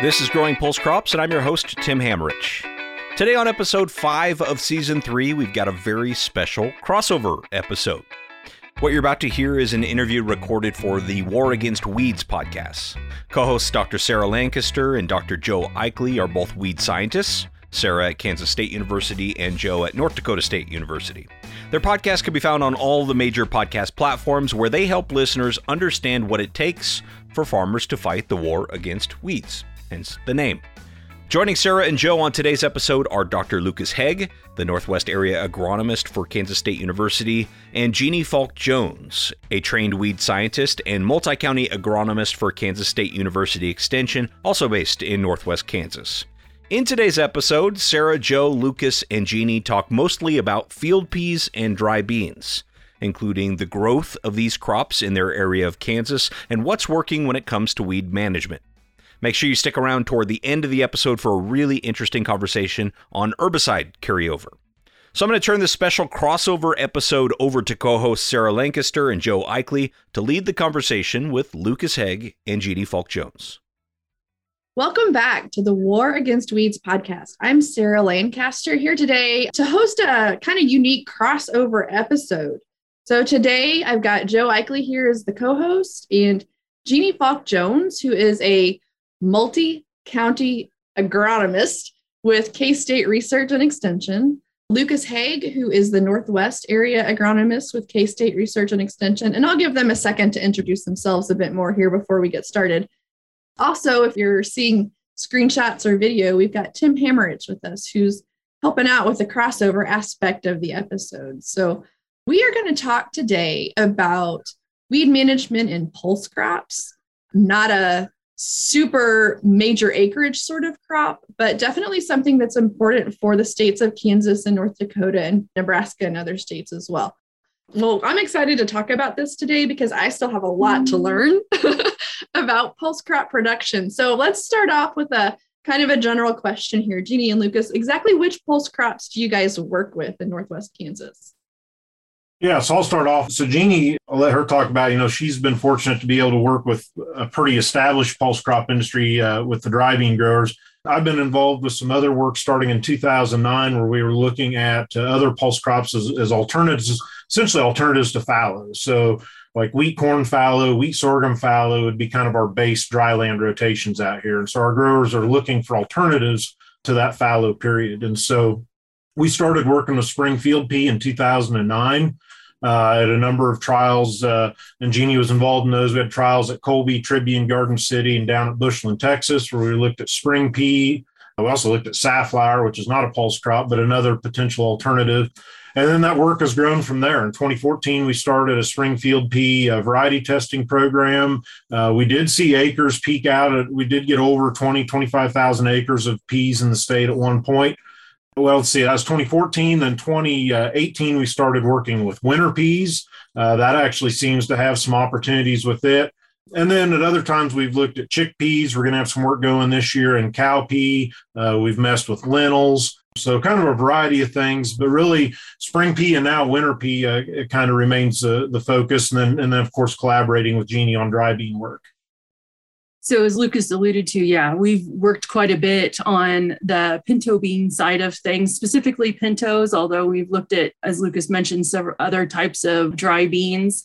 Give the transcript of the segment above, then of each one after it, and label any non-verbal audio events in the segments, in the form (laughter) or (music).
This is Growing Pulse Crops, and I'm your host, Tim Hammerich. Today, on episode 5 of season 3, we've got a very special crossover episode. What you're about to hear is an interview recorded for the War Against Weeds podcast. Co hosts Dr. Sarah Lancaster and Dr. Joe Ikley are both weed scientists, Sarah at Kansas State University and Joe at North Dakota State University. Their podcast can be found on all the major podcast platforms where they help listeners understand what it takes for farmers to fight the war against weeds hence the name. Joining Sarah and Joe on today's episode are Dr. Lucas Haag, the Northwest Area Agronomist for Kansas State University, and Jeanne Falk Jones, a trained weed scientist and multi county agronomist for Kansas State University Extension, also based in Northwest Kansas. In today's episode, Sarah, Joe, Lucas, and Jeanne talk mostly about field peas and dry beans, including the growth of these crops in their area of Kansas and what's working when it comes to weed management. Make sure you stick around toward the end of the episode for a really interesting conversation on herbicide carryover. So I'm going to turn this special crossover episode over to co-hosts Sarah Lancaster and Joe Ikley to lead the conversation with Lucas Haag and Jeanne Falk Jones. Welcome back to the War Against Weeds podcast. I'm Sarah Lancaster here today to host a kind of unique crossover episode. So today I've got Joe Ikley here as the co-host and Jeanne Falk Jones, who is a multi county agronomist with K State Research and Extension. Lucas Haag, who is the Northwest area agronomist with K State Research and Extension. And I'll give them a second to introduce themselves a bit more here before we get started. Also, if you're seeing screenshots or video, we've got Tim Hammerich with us, who's helping out with the crossover aspect of the episode. So, we are going to talk today about weed management in pulse crops, not a super major acreage sort of crop, but definitely something that's important for the states of Kansas and North Dakota and Nebraska and other states as well. Well, I'm excited to talk about this today because I still have a lot to mm. learn (laughs) about pulse crop production. So let's start off with a kind of a general question here. Jeanne and Lucas, exactly which pulse crops do you guys work with in Northwest Kansas? Yeah, so I'll start off. So Jeanne, I'll let her talk about. You know, she's been fortunate to be able to work with a pretty established pulse crop industry uh, with the dry bean growers. I've been involved with some other work starting in 2009, where we were looking at uh, other pulse crops as, as alternatives, essentially alternatives to fallow. So like wheat corn fallow, wheat sorghum fallow would be kind of our base dryland rotations out here. And so our growers are looking for alternatives to that fallow period. And so we started working with spring field pea in 2009 uh, at a number of trials, uh, and Jeanne was involved in those. We had trials at Colby, Tribune, Garden City, and down at Bushland, Texas, where we looked at spring pea. We also looked at safflower, which is not a pulse crop, but another potential alternative. And then that work has grown from there. In 2014, we started a Springfield pea uh, variety testing program. Uh, we did see acres peak out. At, we did get over 20, 25,000 acres of peas in the state at one point well, let's see, that was 2014. Then 2018, we started working with winter peas. Uh, that actually seems to have some opportunities with it. And then at other times, we've looked at chickpeas. We're going to have some work going this year in cowpea. Uh, we've messed with lentils. So, kind of a variety of things, but really spring pea and now winter pea uh, it kind of remains uh, the focus. And then, and then, of course, collaborating with Jeanne on dry bean work. So, as Lucas alluded to, yeah, we've worked quite a bit on the pinto bean side of things, specifically pintos, although we've looked at, as Lucas mentioned, several other types of dry beans.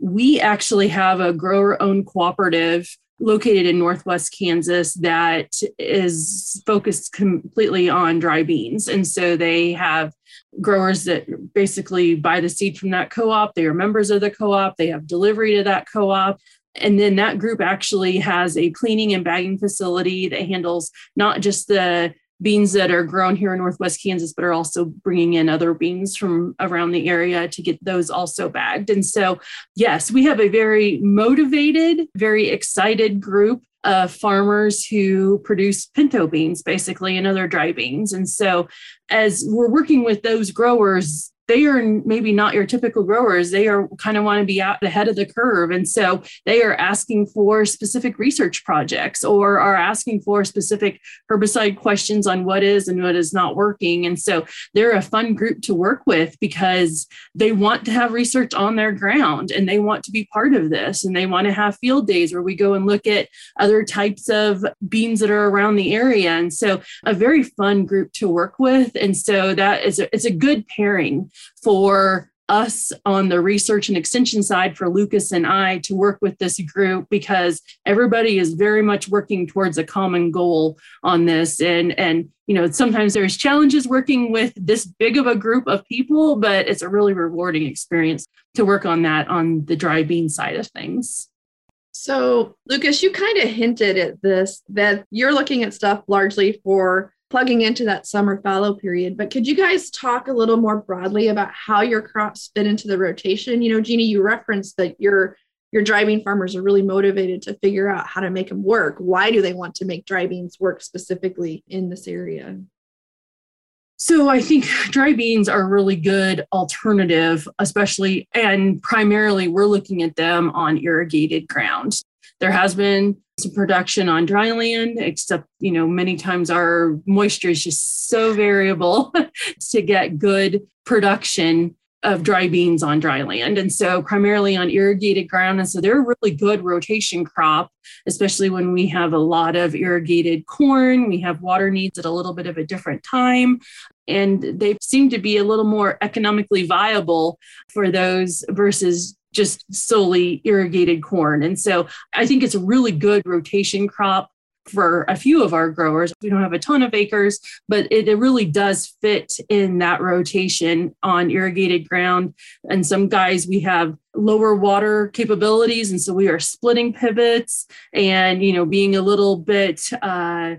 We actually have a grower owned cooperative located in Northwest Kansas that is focused completely on dry beans. And so they have growers that basically buy the seed from that co op. They are members of the co op, they have delivery to that co op. And then that group actually has a cleaning and bagging facility that handles not just the beans that are grown here in Northwest Kansas, but are also bringing in other beans from around the area to get those also bagged. And so, yes, we have a very motivated, very excited group of farmers who produce pinto beans, basically, and other dry beans. And so, as we're working with those growers, they are maybe not your typical growers. They are kind of want to be out ahead of the curve. And so they are asking for specific research projects or are asking for specific herbicide questions on what is and what is not working. And so they're a fun group to work with because they want to have research on their ground and they want to be part of this. And they want to have field days where we go and look at other types of beans that are around the area. And so a very fun group to work with. And so that is a, it's a good pairing for us on the research and extension side for Lucas and I to work with this group because everybody is very much working towards a common goal on this and and you know sometimes there's challenges working with this big of a group of people but it's a really rewarding experience to work on that on the dry bean side of things. So, Lucas, you kind of hinted at this that you're looking at stuff largely for plugging into that summer fallow period. But could you guys talk a little more broadly about how your crops fit into the rotation? You know, Jeanne, you referenced that your your dry bean farmers are really motivated to figure out how to make them work. Why do they want to make dry beans work specifically in this area? So I think dry beans are a really good alternative, especially and primarily we're looking at them on irrigated ground. There has been some production on dry land, except, you know, many times our moisture is just so variable (laughs) to get good production of dry beans on dry land. And so primarily on irrigated ground. And so they're a really good rotation crop, especially when we have a lot of irrigated corn. We have water needs at a little bit of a different time. And they seem to be a little more economically viable for those versus just solely irrigated corn. And so I think it's a really good rotation crop for a few of our growers. We don't have a ton of acres, but it, it, really does fit in that rotation on irrigated ground. And some guys, we have lower water capabilities. And so we are splitting pivots and, you know, being a little bit uh,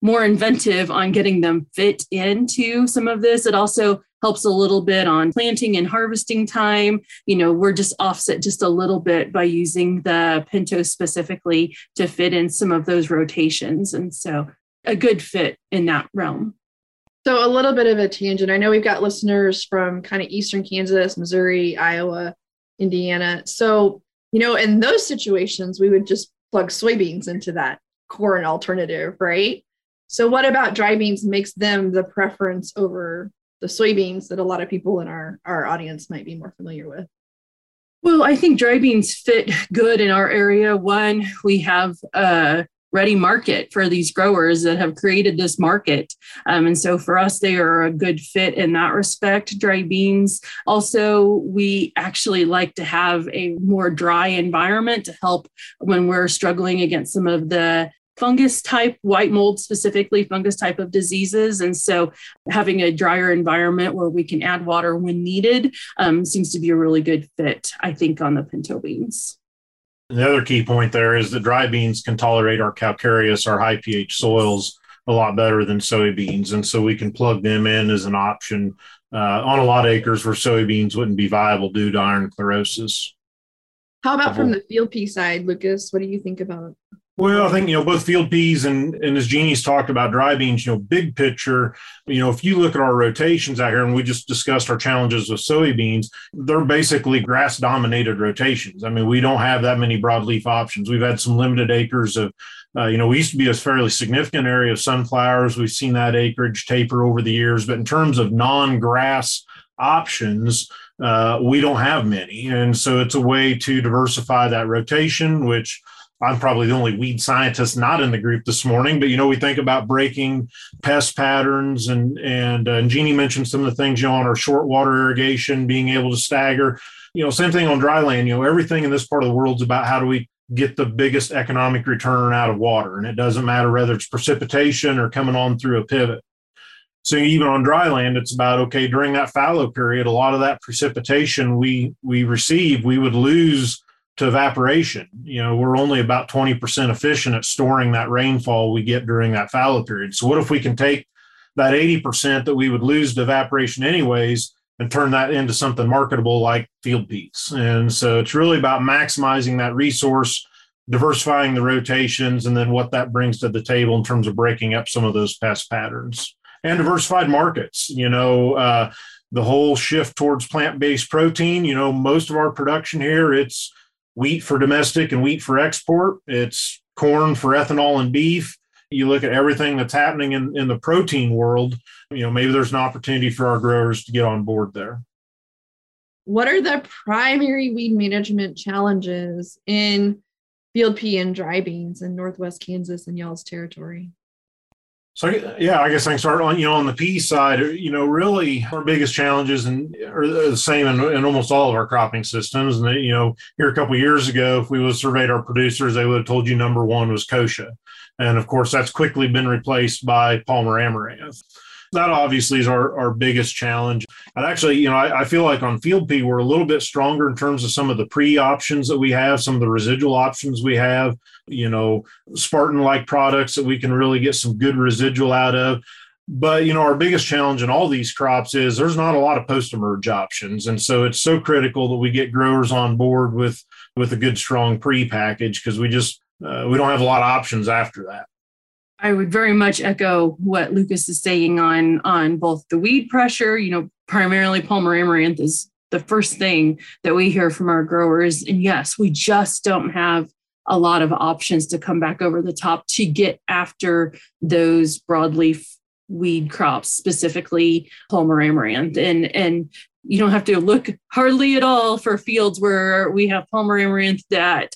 more inventive on getting them fit into some of this. It also helps a little bit on planting and harvesting time. You know, we're just offset just a little bit by using the pinto specifically to fit in some of those rotations. And so a good fit in that realm. So a little bit of a tangent. I know we've got listeners from kind of eastern Kansas, Missouri, Iowa, Indiana. So, you know, in those situations, we would just plug soybeans into that corn alternative, right? So, what about dry beans makes them the preference over the soybeans that a lot of people in our, our audience might be more familiar with? Well, I think dry beans fit good in our area. One, we have a ready market for these growers that have created this market. Um, and so for us, they are a good fit in that respect. Dry beans. Also, we actually like to have a more dry environment to help when we're struggling against some of the fungus type, white mold specifically, fungus type of diseases. And so having a drier environment where we can add water when needed um, seems to be a really good fit, I think, on the pinto beans. The other key point there is that dry beans can tolerate our calcareous, our high pH soils a lot better than soybeans. And so we can plug them in as an option uh, on a lot of acres where soybeans wouldn't be viable due to iron chlorosis. How about from the field pea side, Lucas? What do you think about well, I think you know both field peas and and as Jeanne's talked about dry beans. You know, big picture. You know, if you look at our rotations out here, and we just discussed our challenges with soybeans, they're basically grass dominated rotations. I mean, we don't have that many broadleaf options. We've had some limited acres of. Uh, you know, we used to be a fairly significant area of sunflowers. We've seen that acreage taper over the years, but in terms of non-grass options, uh, we don't have many, and so it's a way to diversify that rotation, which I'm probably the only weed scientist not in the group this morning, but you know, we think about breaking pest patterns and and, uh, and Jeanne mentioned some of the things you know on our short water irrigation, being able to stagger. You know, same thing on dry land. You know, everything in this part of the world is about how do we get the biggest economic return out of water, and it doesn't matter whether it's precipitation or coming on through a pivot. So even on dry land, it's about okay during that fallow period, a lot of that precipitation we we receive, we would lose to evaporation. You know, we're only about 20% efficient at storing that rainfall we get during that fallow period. So what if we can take that 80% that we would lose to evaporation anyways and turn that into something marketable like field peas? And so it's really about maximizing that resource, diversifying the rotations, and then what that brings to the table in terms of breaking up some of those pest patterns and diversified markets. You know, uh, the whole shift towards plant-based protein. You know, most of our production here, it's wheat for domestic and wheat for export. It's corn for ethanol and beef. You look at everything that's happening in, in the protein world, you know, maybe there's an opportunity for our growers to get on board there. What are the primary weed management challenges in field pea and dry beans in Northwest Kansas and y'all's territory? So yeah, I guess I can start on you know on the pea side. You know, really our biggest challenges and are the same in, in almost all of our cropping systems. And they, you know, here a couple years ago, if we would have surveyed our producers, they would have told you number one was kochia, and of course that's quickly been replaced by Palmer amaranth that obviously is our, our biggest challenge. And actually, you know, I, I, feel like on field pea, we're a little bit stronger in terms of some of the pre options that we have, some of the residual options we have, you know, Spartan like products that we can really get some good residual out of. But, you know, our biggest challenge in all these crops is there's not a lot of post emerge options. And so it's so critical that we get growers on board with, with a good, strong pre package because we just, uh, we don't have a lot of options after that. I would very much echo what Lucas is saying on on both the weed pressure. You know, primarily Palmer amaranth is the first thing that we hear from our growers, and yes, we just don't have a lot of options to come back over the top to get after those broadleaf weed crops, specifically Palmer amaranth, and and you don't have to look hardly at all for fields where we have Palmer amaranth that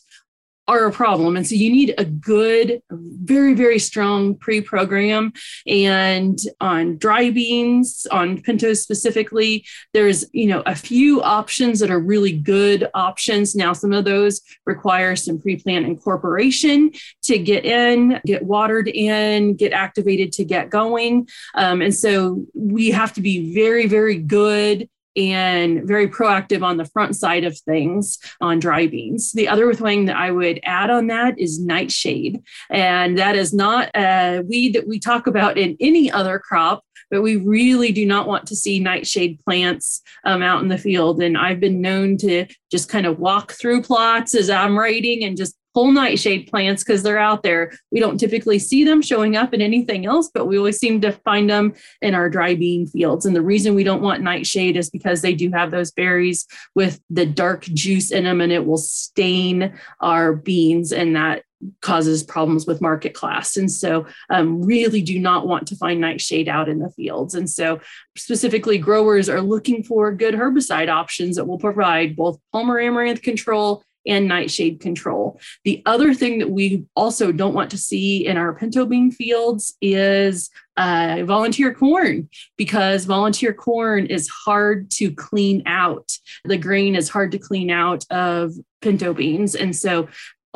are a problem. And so you need a good, very, very strong pre program. And on dry beans, on pintos specifically, there's, you know, a few options that are really good options. Now, some of those require some pre plant incorporation to get in, get watered in, get activated to get going. Um, and so we have to be very, very good and very proactive on the front side of things on dry beans. The other thing that I would add on that is nightshade. And that is not a weed that we talk about in any other crop, but we really do not want to see nightshade plants um, out in the field. And I've been known to just kind of walk through plots as I'm writing and just pull nightshade plants because they're out there. We don't typically see them showing up in anything else, but we always seem to find them in our dry bean fields. And the reason we don't want nightshade is because they do have those berries with the dark juice in them and it will stain our beans and that causes problems with market class. And so, um, really do not want to find nightshade out in the fields. And so, specifically, growers are looking for good herbicide options that will provide both Palmer amaranth control and nightshade control. The other thing that we also don't want to see in our pinto bean fields is uh, volunteer corn because volunteer corn is hard to clean out. The grain is hard to clean out of pinto beans. And so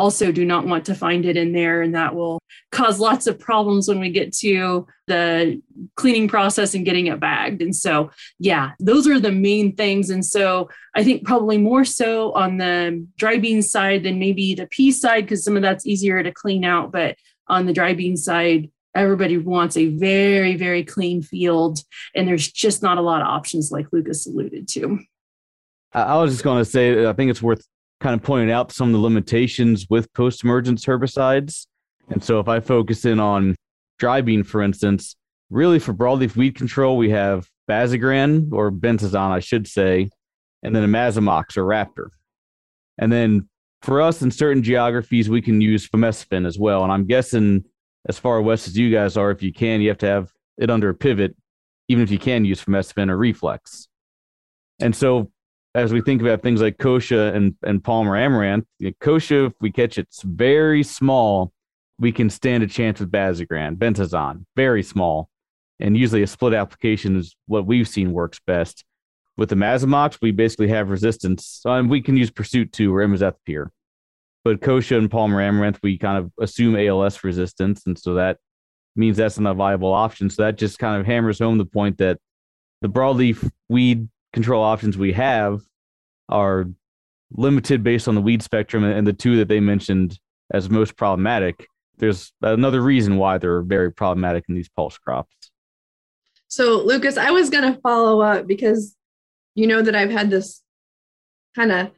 also do not want to find it in there and that will cause lots of problems when we get to the cleaning process and getting it bagged. And so yeah those are the main things. And so i think probably more so on the dry bean side than maybe the pea side because some of that's easier to clean out. But on the dry bean side everybody wants a very very clean field and there's just not a lot of options like lucas alluded to. I was just going to say, I think it's worth kind of pointed out some of the limitations with post emergence herbicides. And so if I focus in on dry bean, for instance, really for broadleaf weed control, we have Basagran or Bentazon, I should say, and then Imazamox or Raptor. And then for us in certain geographies, we can use fomesafen as well. And I'm guessing as far west as you guys are, if you can, you have to have it under a pivot, even if you can use fomesafen or Reflex. And so as we think about things like kochia and, and Palmer amaranth, kochia, if we catch it very small, we can stand a chance with Basagran, Bentazon, very small. And usually a split application is what we've seen works best. With the Imazamox, we basically have resistance, uh, and we can use Pursuit 2 or Imazethapyr. But kochia and Palmer amaranth, we kind of assume ALS resistance, and so that means that's not a viable option. So that just kind of hammers home the point that the broadleaf weed control options we have are limited based on the weed spectrum and the two that they mentioned as most problematic. There's another reason why they're very problematic in these pulse crops. So lucas i was going to follow up because you know that i've had this kind of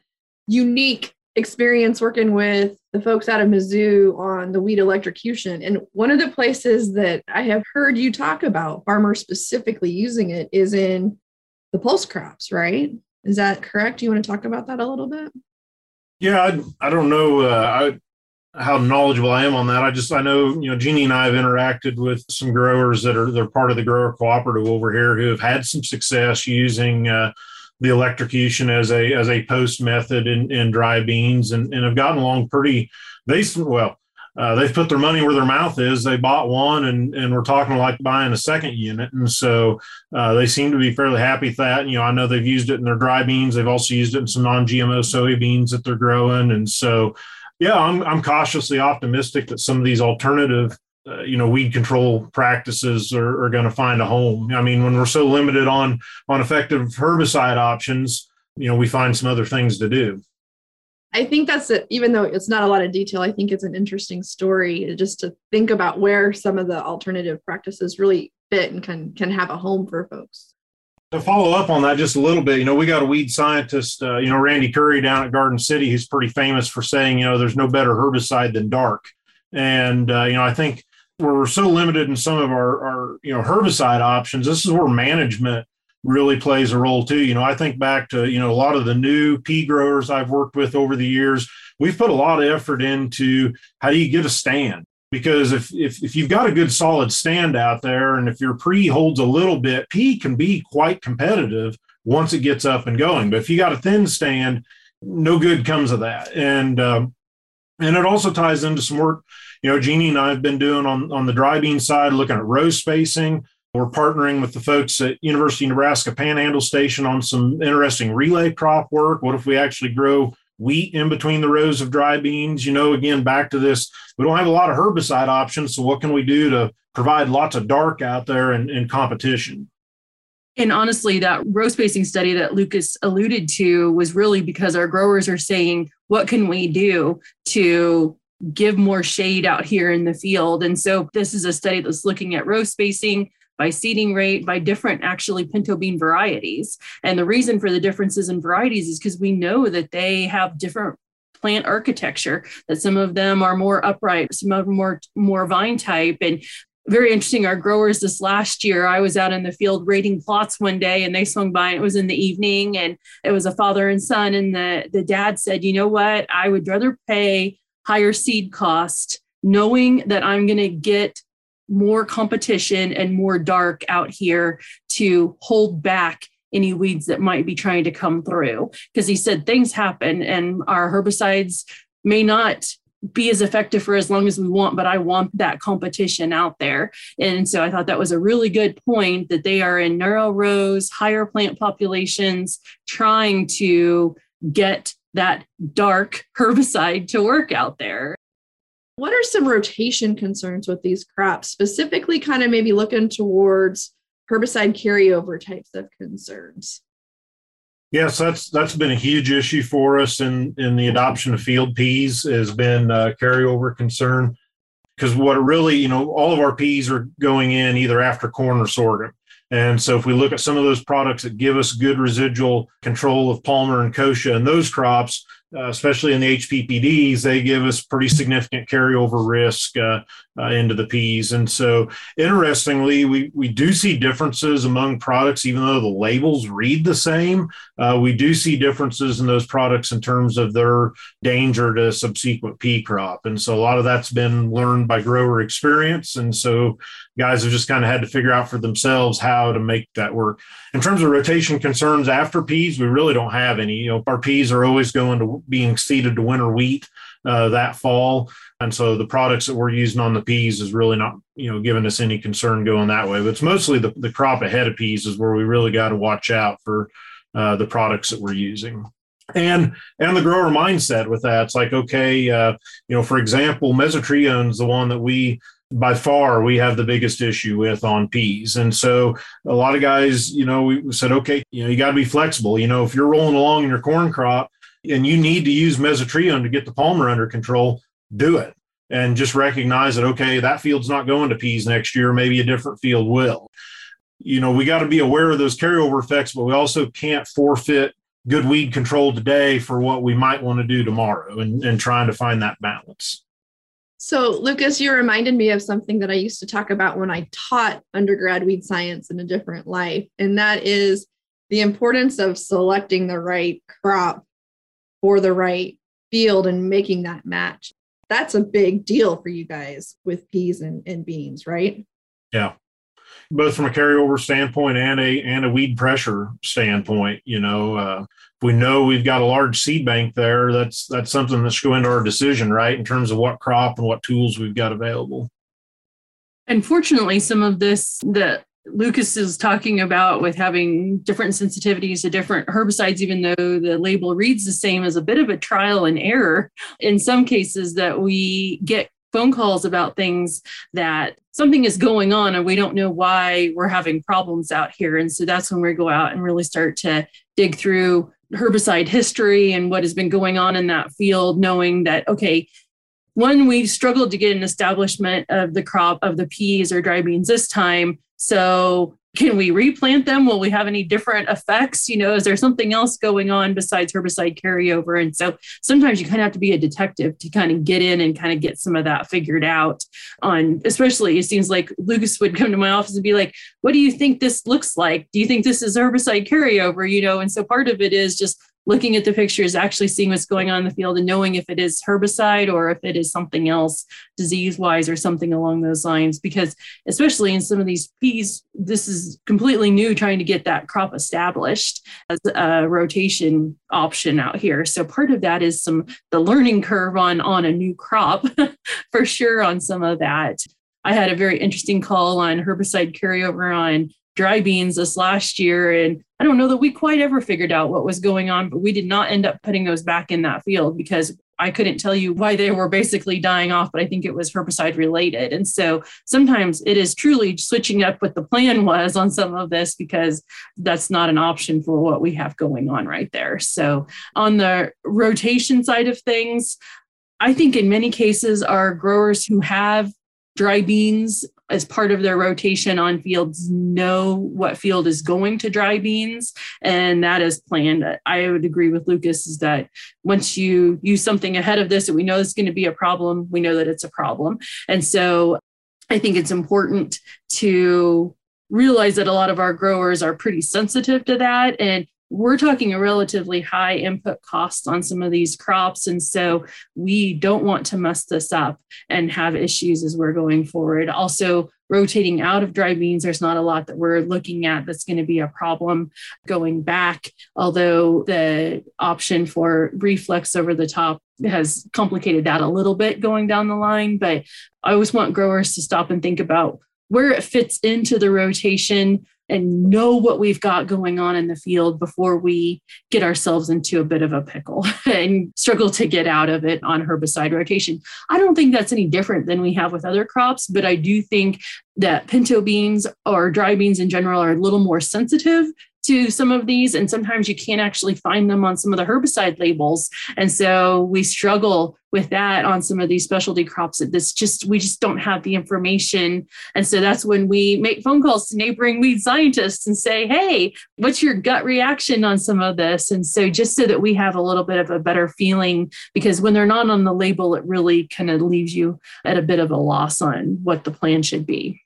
unique experience working with the folks out of mizzou on the weed electrocution. And one of the places that i have heard you talk about farmers specifically using it is in the pulse crops, right? Is that correct? Do you want to talk about that a little bit? Yeah, I, I don't know uh, I, how knowledgeable I am on that. I just I know you know Jeanne and I have interacted with some growers that are they're part of the grower cooperative over here who have had some success using uh, the electrocution as a as a post method in, in dry beans and, and have gotten along pretty. They well uh, they've put their money where their mouth is. They bought one, and and we're talking like buying a second unit, and so uh, they seem to be fairly happy with that. You know, I know they've used it in their dry beans. They've also used it in some non-GMO soybeans that they're growing, and so yeah, I'm I'm cautiously optimistic that some of these alternative. Uh, you know, weed control practices are, are going to find a home. I mean, when we're so limited on on effective herbicide options, you know, we find some other things to do. I think that's it. Even though it's not a lot of detail, I think it's an interesting story just to think about where some of the alternative practices really fit and can can have a home for folks. To follow up on that just a little bit, you know, we got a weed scientist, uh, you know, Randy Currie down at Garden City. who's pretty famous for saying, you know, there's no better herbicide than dark. And uh, you know, I think we're so limited in some of our, our you know herbicide options. This is where management really plays a role too. You know, I think back to, you know, a lot of the new pea growers I've worked with over the years. We've put a lot of effort into how do you get a stand? Because if, if, if you've got a good solid stand out there and if your pre holds a little bit, pea can be quite competitive once it gets up and going. But if you got a thin stand, no good comes of that. And, um, and it also ties into some work, you know, Jeanne and I have been doing on, on the dry bean side, looking at row spacing, we're partnering with the folks at University of Nebraska Panhandle Station on some interesting relay crop work. What if we actually grow wheat in between the rows of dry beans? You know, again, back to this, we don't have a lot of herbicide options. So, what can we do to provide lots of dark out there in competition? And honestly, that row spacing study that Lucas alluded to was really because our growers are saying, what can we do to give more shade out here in the field? And so this is a study that's looking at row spacing, by seeding rate, by different actually pinto bean varieties. And the reason for the differences in varieties is because we know that they have different plant architecture, that some of them are more upright, some of them more, more vine type. And very interesting. Our growers this last year, I was out in the field rating plots one day and they swung by and it was in the evening and it was a father and son. And the, the dad said, you know what? I would rather pay higher seed cost knowing that I'm going to get more competition and more dark out here to hold back any weeds that might be trying to come through. Because he said things happen and our herbicides may not be as effective for as long as we want, but I want that competition out there. And so I thought that was a really good point that they are in narrow rows, higher plant populations, trying to get that dark herbicide to work out there. What are some rotation concerns with these crops, specifically, kind of maybe looking towards herbicide carryover types of concerns? Yes, that's that's been a huge issue for us in in the adoption of field peas has been a carryover concern because what really you know all of our peas are going in either after corn or sorghum. And so if we look at some of those products that give us good residual control of Palmer and Kochia and those crops, uh, especially in the HPPDs, they give us pretty significant carryover risk. Uh, uh, into the peas. And so, interestingly, we, we do see differences among products, even though the labels read the same. Uh, we do see differences in those products in terms of their danger to subsequent pea crop. And so, a lot of that's been learned by grower experience. And so, guys have just kind of had to figure out for themselves how to make that work. In terms of rotation concerns after peas, we really don't have any. You know, our peas are always going to being seeded to winter wheat uh, that fall. And so the products that we're using on the peas is really not, you know, giving us any concern going that way. But it's mostly the, the crop ahead of peas is where we really got to watch out for uh, the products that we're using. And and the grower mindset with that, it's like okay, uh, you know, for example, mesotrione is the one that we by far we have the biggest issue with on peas. And so a lot of guys, you know, we said, okay, you know, you got to be flexible. You know, if you're rolling along in your corn crop and you need to use mesotrione to get the palmer under control, do it. And just recognize that, okay, that field's not going to peas next year. Maybe a different field will. You know, we got to be aware of those carryover effects, but we also can't forfeit good weed control today for what we might want to do tomorrow and, and trying to find that balance. So, Lucas, you reminded me of something that I used to talk about when I taught undergrad weed science in a different life, and that is the importance of selecting the right crop for the right field and making that match. That's a big deal for you guys with peas and, and beans, right? Yeah. Both from a carryover standpoint and a and a weed pressure standpoint, you know, uh, if we know we've got a large seed bank there, that's that's something that's should go into our decision, right, in terms of what crop and what tools we've got available. And fortunately, some of this that Lucas is talking about with having different sensitivities to different herbicides, even though the label reads the same, is a bit of a trial and error in some cases that we get phone calls about things that something is going on and we don't know why we're having problems out here. And so that's when we go out and really start to dig through herbicide history and what has been going on in that field, knowing that, okay, one, we struggled to get an establishment of the crop of the peas or dry beans this time. So can we replant them? Will we have any different effects? You know, is there something else going on besides herbicide carryover? And so sometimes you kind of have to be a detective to kind of get in and kind of get some of that figured out. On especially, it seems like Lucas would come to my office and be like, "What do you think this looks like? Do you think this is herbicide carryover?" You know, and so part of it is just looking at the pictures, actually seeing what's going on in the field and knowing if it is herbicide or if it is something else disease wise or something along those lines. Because, especially in some of these peas, this is completely new trying to get that crop established as a rotation option out here. So, part of that is some the learning curve on, on a new crop (laughs) for sure on some of that. I had a very interesting call on herbicide carryover on dry beans this last year. And I don't know that we quite ever figured out what was going on, but we did not end up putting those back in that field because I couldn't tell you why they were basically dying off, but I think it was herbicide related. And so sometimes it is truly switching up what the plan was on some of this because that's not an option for what we have going on right there. So on the rotation side of things, I think in many cases, our growers who have dry beans as part of their rotation on fields know what field is going to dry beans and that is planned. I would agree with lucas is that once you use something ahead of this and we know it's going to be a problem we know that it's a problem. And so i think it's important to realize that a lot of our growers are pretty sensitive to that and we're talking a relatively high input cost on some of these crops. And so we don't want to mess this up and have issues as we're going forward. Also, rotating out of dry beans, there's not a lot that we're looking at that's going to be a problem going back, although the option for reflex over the top has complicated that a little bit going down the line. But I always want growers to stop and think about where it fits into the rotation and know what we've got going on in the field before we get ourselves into a bit of a pickle (laughs) and struggle to get out of it on herbicide rotation. I don't think that's any different than we have with other crops, but I do think that pinto beans or dry beans in general are a little more sensitive to some of these and sometimes you can't actually find them on some of the herbicide labels. And so we struggle with that on some of these specialty crops. That this just we just don't have the information. And so that's when we make phone calls to neighboring weed scientists and say hey what's your gut reaction on some of this? And so just so that we have a little bit of a better feeling because when they're not on the label it really kind of leaves you at a bit of a loss on what the plan should be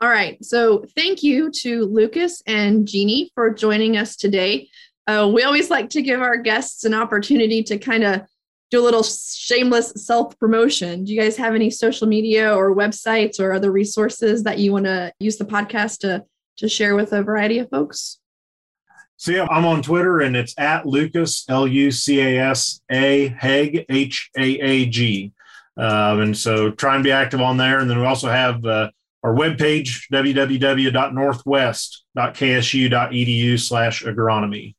all right. So thank you to Lucas and Jeanne for joining us today. Uh, we always like to give our guests an opportunity to kind of do a little shameless self promotion. Do you guys have any social media or websites or other resources that you want to use the podcast to, to share with a variety of folks? So yeah, I'm on Twitter and it's at Lucas L U C A S A Haag H A A G, um, and so try and be active on there. And then we also have uh, our webpage, www.northwest.ksu.edu slash agronomy.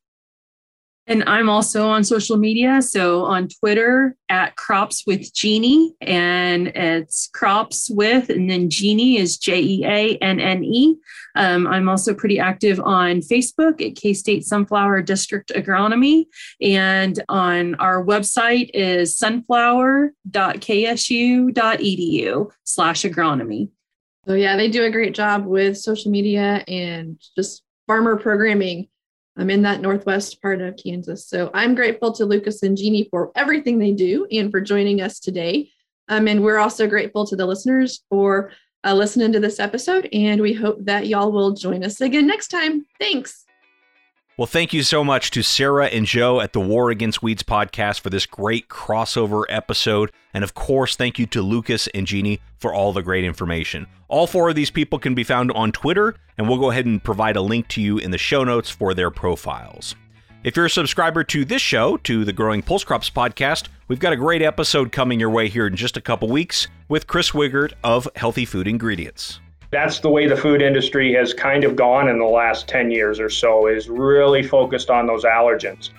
And I'm also on social media. So on Twitter at Crops with Jeanne, and it's Crops with, and then Jeanne is J E A N N E. Um, I'm also pretty active on Facebook at K State Sunflower District Agronomy. And on our website is sunflower.ksu.edu slash agronomy. So yeah, they do a great job with social media and just farmer programming. I'm in that northwest part of Kansas. So I'm grateful to Lucas and Jeanne for everything they do and for joining us today. Um, and we're also grateful to the listeners for uh, listening to this episode. And we hope that y'all will join us again next time. Thanks. Well, thank you so much to Sarah and Joe at the War Against Weeds podcast for this great crossover episode. And of course, thank you to Lucas and Jeanne for all the great information. All four of these people can be found on Twitter, and we'll go ahead and provide a link to you in the show notes for their profiles. If you're a subscriber to this show, to the Growing Pulse Crops podcast, we've got a great episode coming your way here in just a couple weeks with Chris Wiggert of Healthy Food Ingredients that's the way the food industry has kind of gone in the last 10 years or so is really focused on those allergens.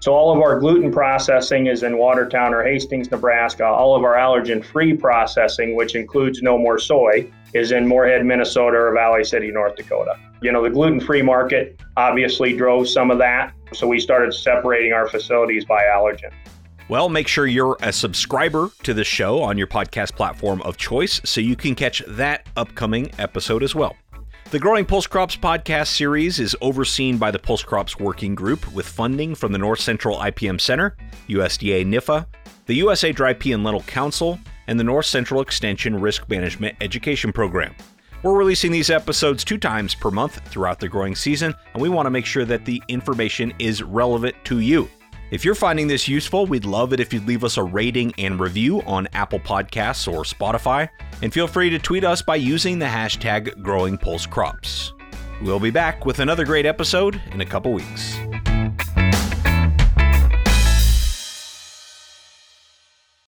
So all of our gluten processing is in watertown or hastings nebraska. All of our allergen free processing which includes no more soy is in moorhead minnesota or valley city north dakota. You know the gluten free market obviously drove some of that so we started separating our facilities by allergen well, make sure you're a subscriber to the show on your podcast platform of choice so you can catch that upcoming episode as well. The Growing Pulse Crops podcast series is overseen by the Pulse Crops Working Group with funding from the North Central IPM Center, USDA NIFA, the USA Dry Pea and Lentil Council, and the North Central Extension Risk Management Education Program. We're releasing these episodes two times per month throughout the growing season, and we want to make sure that the information is relevant to you. If you're finding this useful, we'd love it if you'd leave us a rating and review on Apple Podcasts or Spotify, and feel free to tweet us by using the hashtag GrowingPulseCrops. We'll be back with another great episode in a couple weeks.